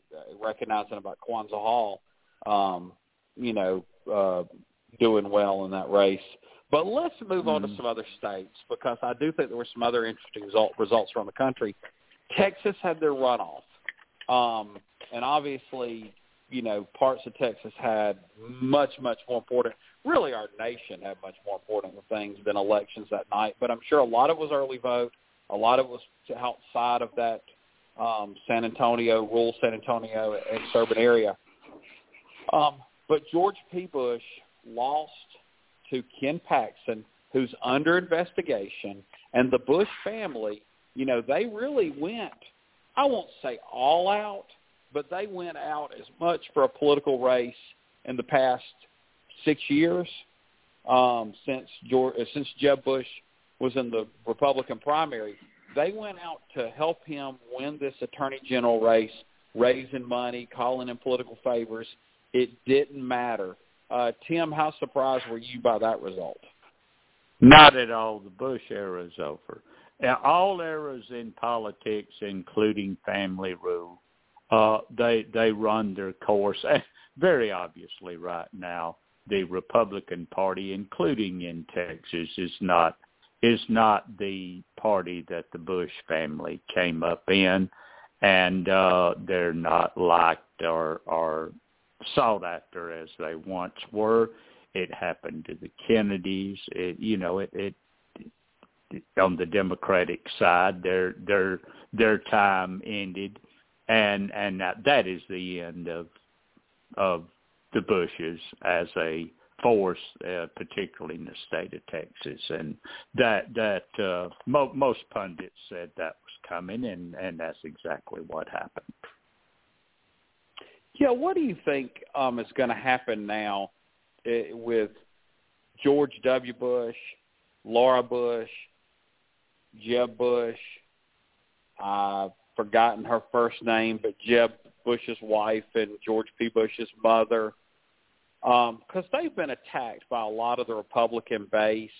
recognizing about Kwanza Hall. Um, you know, uh, doing well in that race. But let's move on to Mm. some other states because I do think there were some other interesting result, results around the country. Texas had their runoff, um, and obviously you know, parts of Texas had much, much more important. Really, our nation had much more important things than elections that night. But I'm sure a lot of it was early vote. A lot of it was outside of that um, San Antonio, rural San Antonio, exurban area. Um, but George P. Bush lost to Ken Paxton, who's under investigation, and the Bush family. You know, they really went. I won't say all out but they went out as much for a political race in the past six years um, since George, since Jeb Bush was in the Republican primary. They went out to help him win this attorney general race, raising money, calling in political favors. It didn't matter. Uh, Tim, how surprised were you by that result? Not at all. The Bush era is over. All eras in politics, including family rule, uh, they they run their course. Very obviously, right now, the Republican Party, including in Texas, is not is not the party that the Bush family came up in, and uh, they're not liked or or sought after as they once were. It happened to the Kennedys. It you know it, it on the Democratic side, their their their time ended and and that, that is the end of of the Bushes as a force, uh, particularly in the state of Texas, and that that uh, mo- most pundits said that was coming, and and that's exactly what happened. Yeah, what do you think um, is going to happen now uh, with George W. Bush, Laura Bush, Jeb Bush? Uh, forgotten her first name, but Jeb Bush's wife and George P. Bush's mother, because um, they've been attacked by a lot of the Republican base,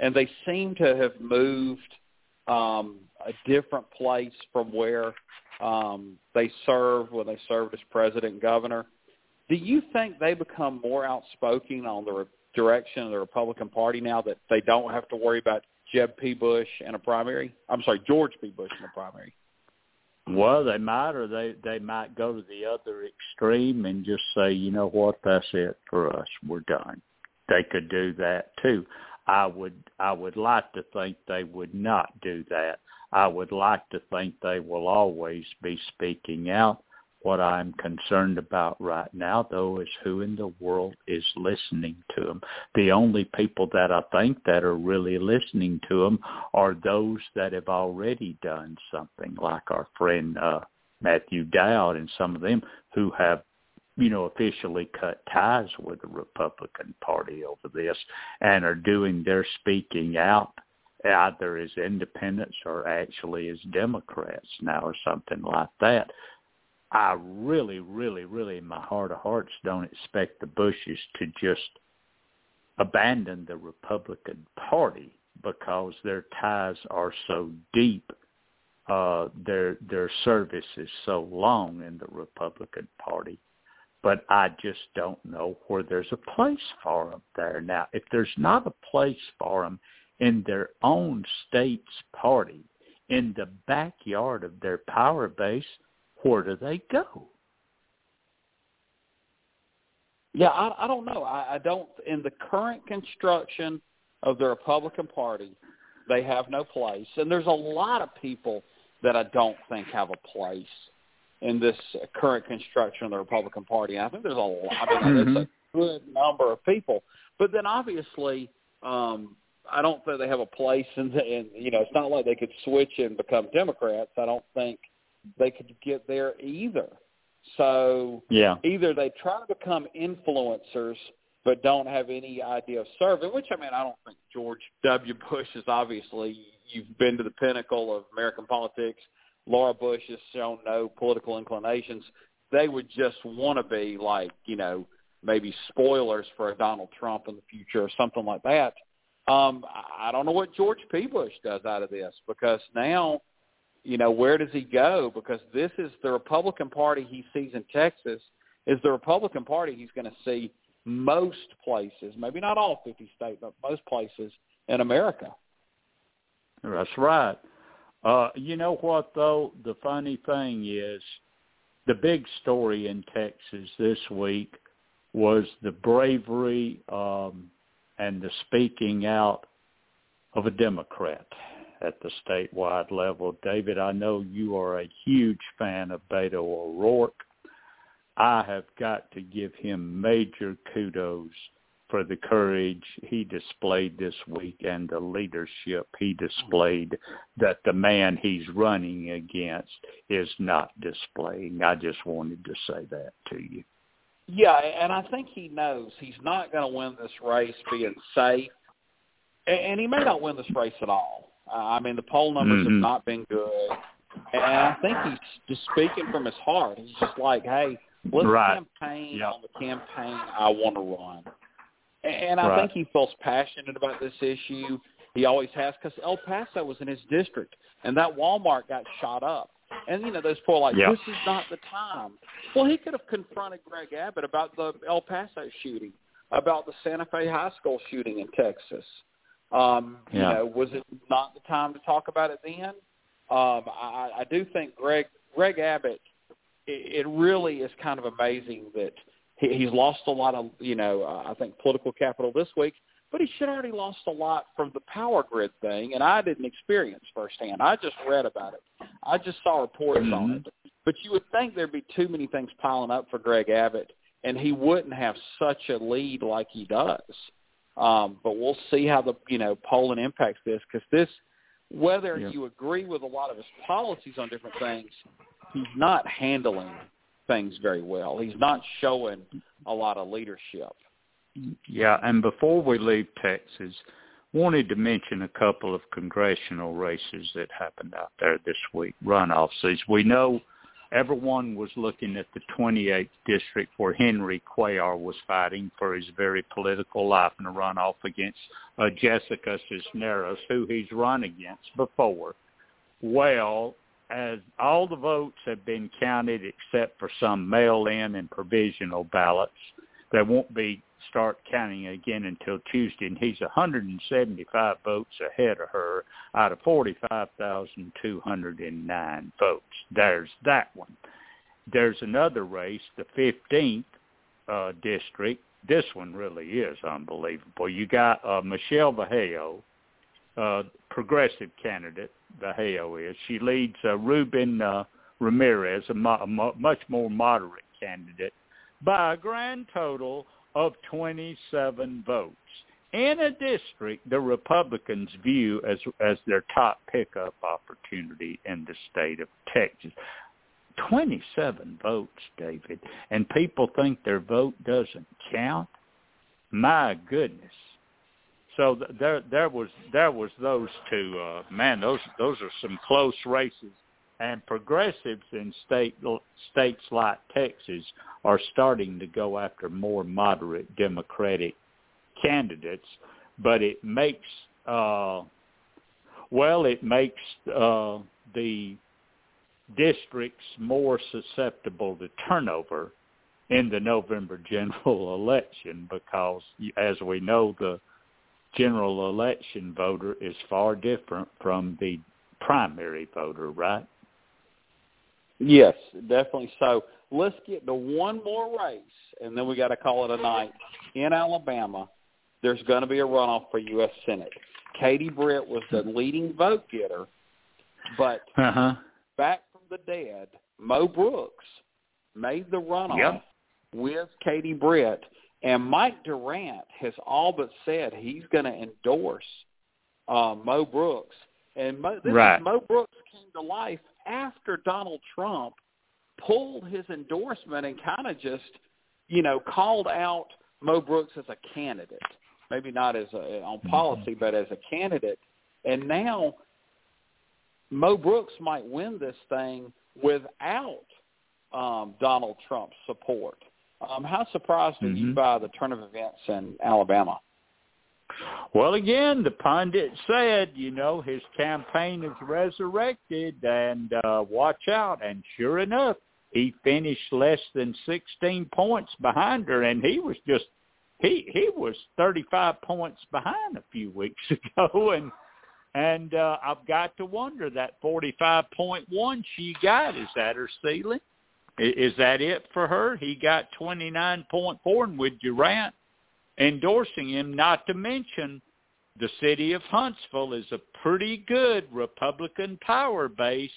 and they seem to have moved um, a different place from where um, they served when they served as president and governor. Do you think they become more outspoken on the re- direction of the Republican Party now that they don't have to worry about Jeb P. Bush in a primary? I'm sorry, George P. Bush in a primary. Well, they might, or they they might go to the other extreme and just say, you know what, that's it for us. We're done. They could do that too. I would I would like to think they would not do that. I would like to think they will always be speaking out. What I'm concerned about right now, though, is who in the world is listening to them. The only people that I think that are really listening to them are those that have already done something, like our friend uh, Matthew Dowd and some of them who have you know, officially cut ties with the Republican Party over this and are doing their speaking out either as independents or actually as Democrats now or something like that. I really, really, really in my heart of hearts don't expect the Bushes to just abandon the Republican Party because their ties are so deep. Uh, their their service is so long in the Republican Party but I just don't know where there's a place for them there. Now, if there's not a place for them in their own state's party, in the backyard of their power base, where do they go? Yeah, I, I don't know. I, I don't. In the current construction of the Republican Party, they have no place, and there's a lot of people that I don't think have a place in this current construction of the Republican Party. I think there's a lot. I mean, mm-hmm. it's a good number of people, but then obviously, um, I don't think they have a place, and you know, it's not like they could switch and become Democrats. I don't think they could get there either. So yeah. either they try to become influencers but don't have any idea of serving, which I mean I don't think George W. Bush is obviously you've been to the pinnacle of American politics. Laura Bush has shown no political inclinations. They would just want to be like, you know, maybe spoilers for a Donald Trump in the future or something like that. Um, I don't know what George P. Bush does out of this because now you know, where does he go? Because this is the Republican Party he sees in Texas is the Republican Party he's going to see most places, maybe not all 50 states, but most places in America. That's right. Uh, you know what, though? The funny thing is the big story in Texas this week was the bravery um, and the speaking out of a Democrat at the statewide level. David, I know you are a huge fan of Beto O'Rourke. I have got to give him major kudos for the courage he displayed this week and the leadership he displayed that the man he's running against is not displaying. I just wanted to say that to you. Yeah, and I think he knows he's not going to win this race being safe, and he may not win this race at all. Uh, I mean, the poll numbers mm-hmm. have not been good, and I think he's just speaking from his heart. He's just like, "Hey, let's right. campaign yep. on the campaign I want to run." And I right. think he feels passionate about this issue. He always has because El Paso was in his district, and that Walmart got shot up. And you know, those poor like, yep. this is not the time. Well, he could have confronted Greg Abbott about the El Paso shooting, about the Santa Fe High School shooting in Texas. Um, yeah. You know, was it not the time to talk about it then? Um, I, I do think Greg Greg Abbott. It, it really is kind of amazing that he, he's lost a lot of you know uh, I think political capital this week, but he should already lost a lot from the power grid thing, and I didn't experience firsthand. I just read about it. I just saw reports mm-hmm. on it. But you would think there'd be too many things piling up for Greg Abbott, and he wouldn't have such a lead like he does. Um, but we'll see how the you know polling impacts this because this, whether yeah. you agree with a lot of his policies on different things, he's not handling things very well. He's not showing a lot of leadership. Yeah, and before we leave Texas, wanted to mention a couple of congressional races that happened out there this week, runoffs. As we know, everyone was looking at the 28th district where Henry Cuellar was fighting for his very political life in a runoff against uh, Jessica Cisneros, who he's run against before. Well, as all the votes have been counted except for some mail-in and provisional ballots, there won't be start counting again until Tuesday, and he's 175 votes ahead of her out of 45,209 votes. There's that one. There's another race, the 15th uh, district. This one really is unbelievable. You got uh, Michelle Vallejo, uh, progressive candidate, Vallejo is. She leads uh, Ruben uh, Ramirez, a, mo- a mo- much more moderate candidate, by a grand total of 27 votes in a district the Republicans view as as their top pickup opportunity in the state of Texas. 27 votes, David, and people think their vote doesn't count. My goodness. So there there was there was those two uh man those those are some close races. And progressives in state states like Texas are starting to go after more moderate Democratic candidates, but it makes uh, well, it makes uh, the districts more susceptible to turnover in the November general [laughs] election because, as we know, the general election voter is far different from the primary voter, right? Yes, definitely so. Let's get to one more race, and then we got to call it a night. In Alabama, there's going to be a runoff for U.S. Senate. Katie Britt was the leading vote getter, but uh-huh. back from the dead, Mo Brooks made the runoff yep. with Katie Britt, and Mike Durant has all but said he's going to endorse uh, Mo Brooks. And Mo, this right. is, Mo Brooks came to life after Donald Trump pulled his endorsement and kind of just, you know, called out Mo Brooks as a candidate. Maybe not as a, on policy, but as a candidate. And now Mo Brooks might win this thing without um, Donald Trump's support. Um, how surprised mm-hmm. are you by the turn of events in Alabama? Well, again, the pundit said, you know, his campaign is resurrected, and uh, watch out. And sure enough, he finished less than 16 points behind her, and he was just he he was 35 points behind a few weeks [laughs] ago, and and uh, I've got to wonder that 45.1 she got is that her ceiling? Is that it for her? He got 29.4, and with Durant endorsing him, not to mention the city of Huntsville is a pretty good Republican power base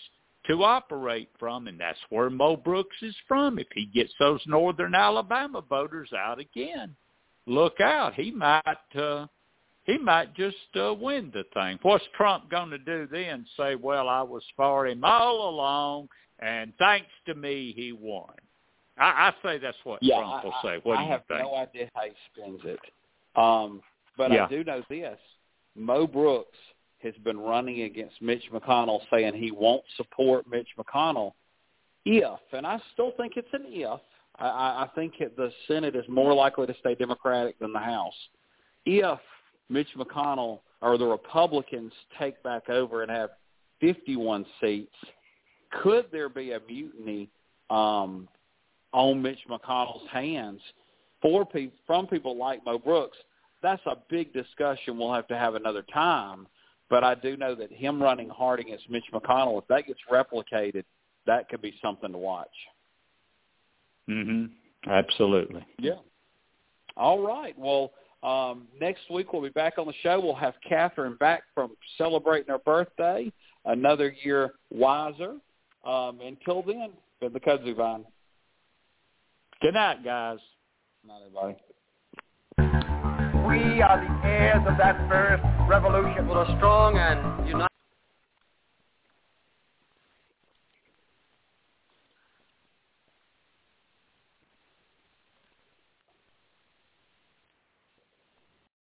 to operate from, and that's where Mo Brooks is from. If he gets those northern Alabama voters out again, look out. He might uh, he might just uh, win the thing. What's Trump going to do then? Say, well, I was for him all along, and thanks to me, he won. I, I say that's what yeah, Trump will I, say. What I do you I have think? no idea how he spends it. Um, but Yeah. I do know this. Mo Brooks has been running against Mitch McConnell saying he won't support Mitch McConnell if, and I still think it's an if, I, I think it, the Senate is more likely to stay Democratic than the House. If Mitch McConnell or the Republicans take back over and have 51 seats, could there be a mutiny um, on Mitch McConnell's hands for pe- from people like Mo Brooks? That's a big discussion we'll have to have another time. But I do know that him running hard against Mitch McConnell, if that gets replicated, that could be something to watch. Mhm. Absolutely. Yeah. All right. Well, um, next week we'll be back on the show. We'll have Catherine back from celebrating her birthday, another year wiser. Um, until then, been the Kudzu Vine. Good night, guys. Not everybody. We are the heirs of that first revolution. With a strong and united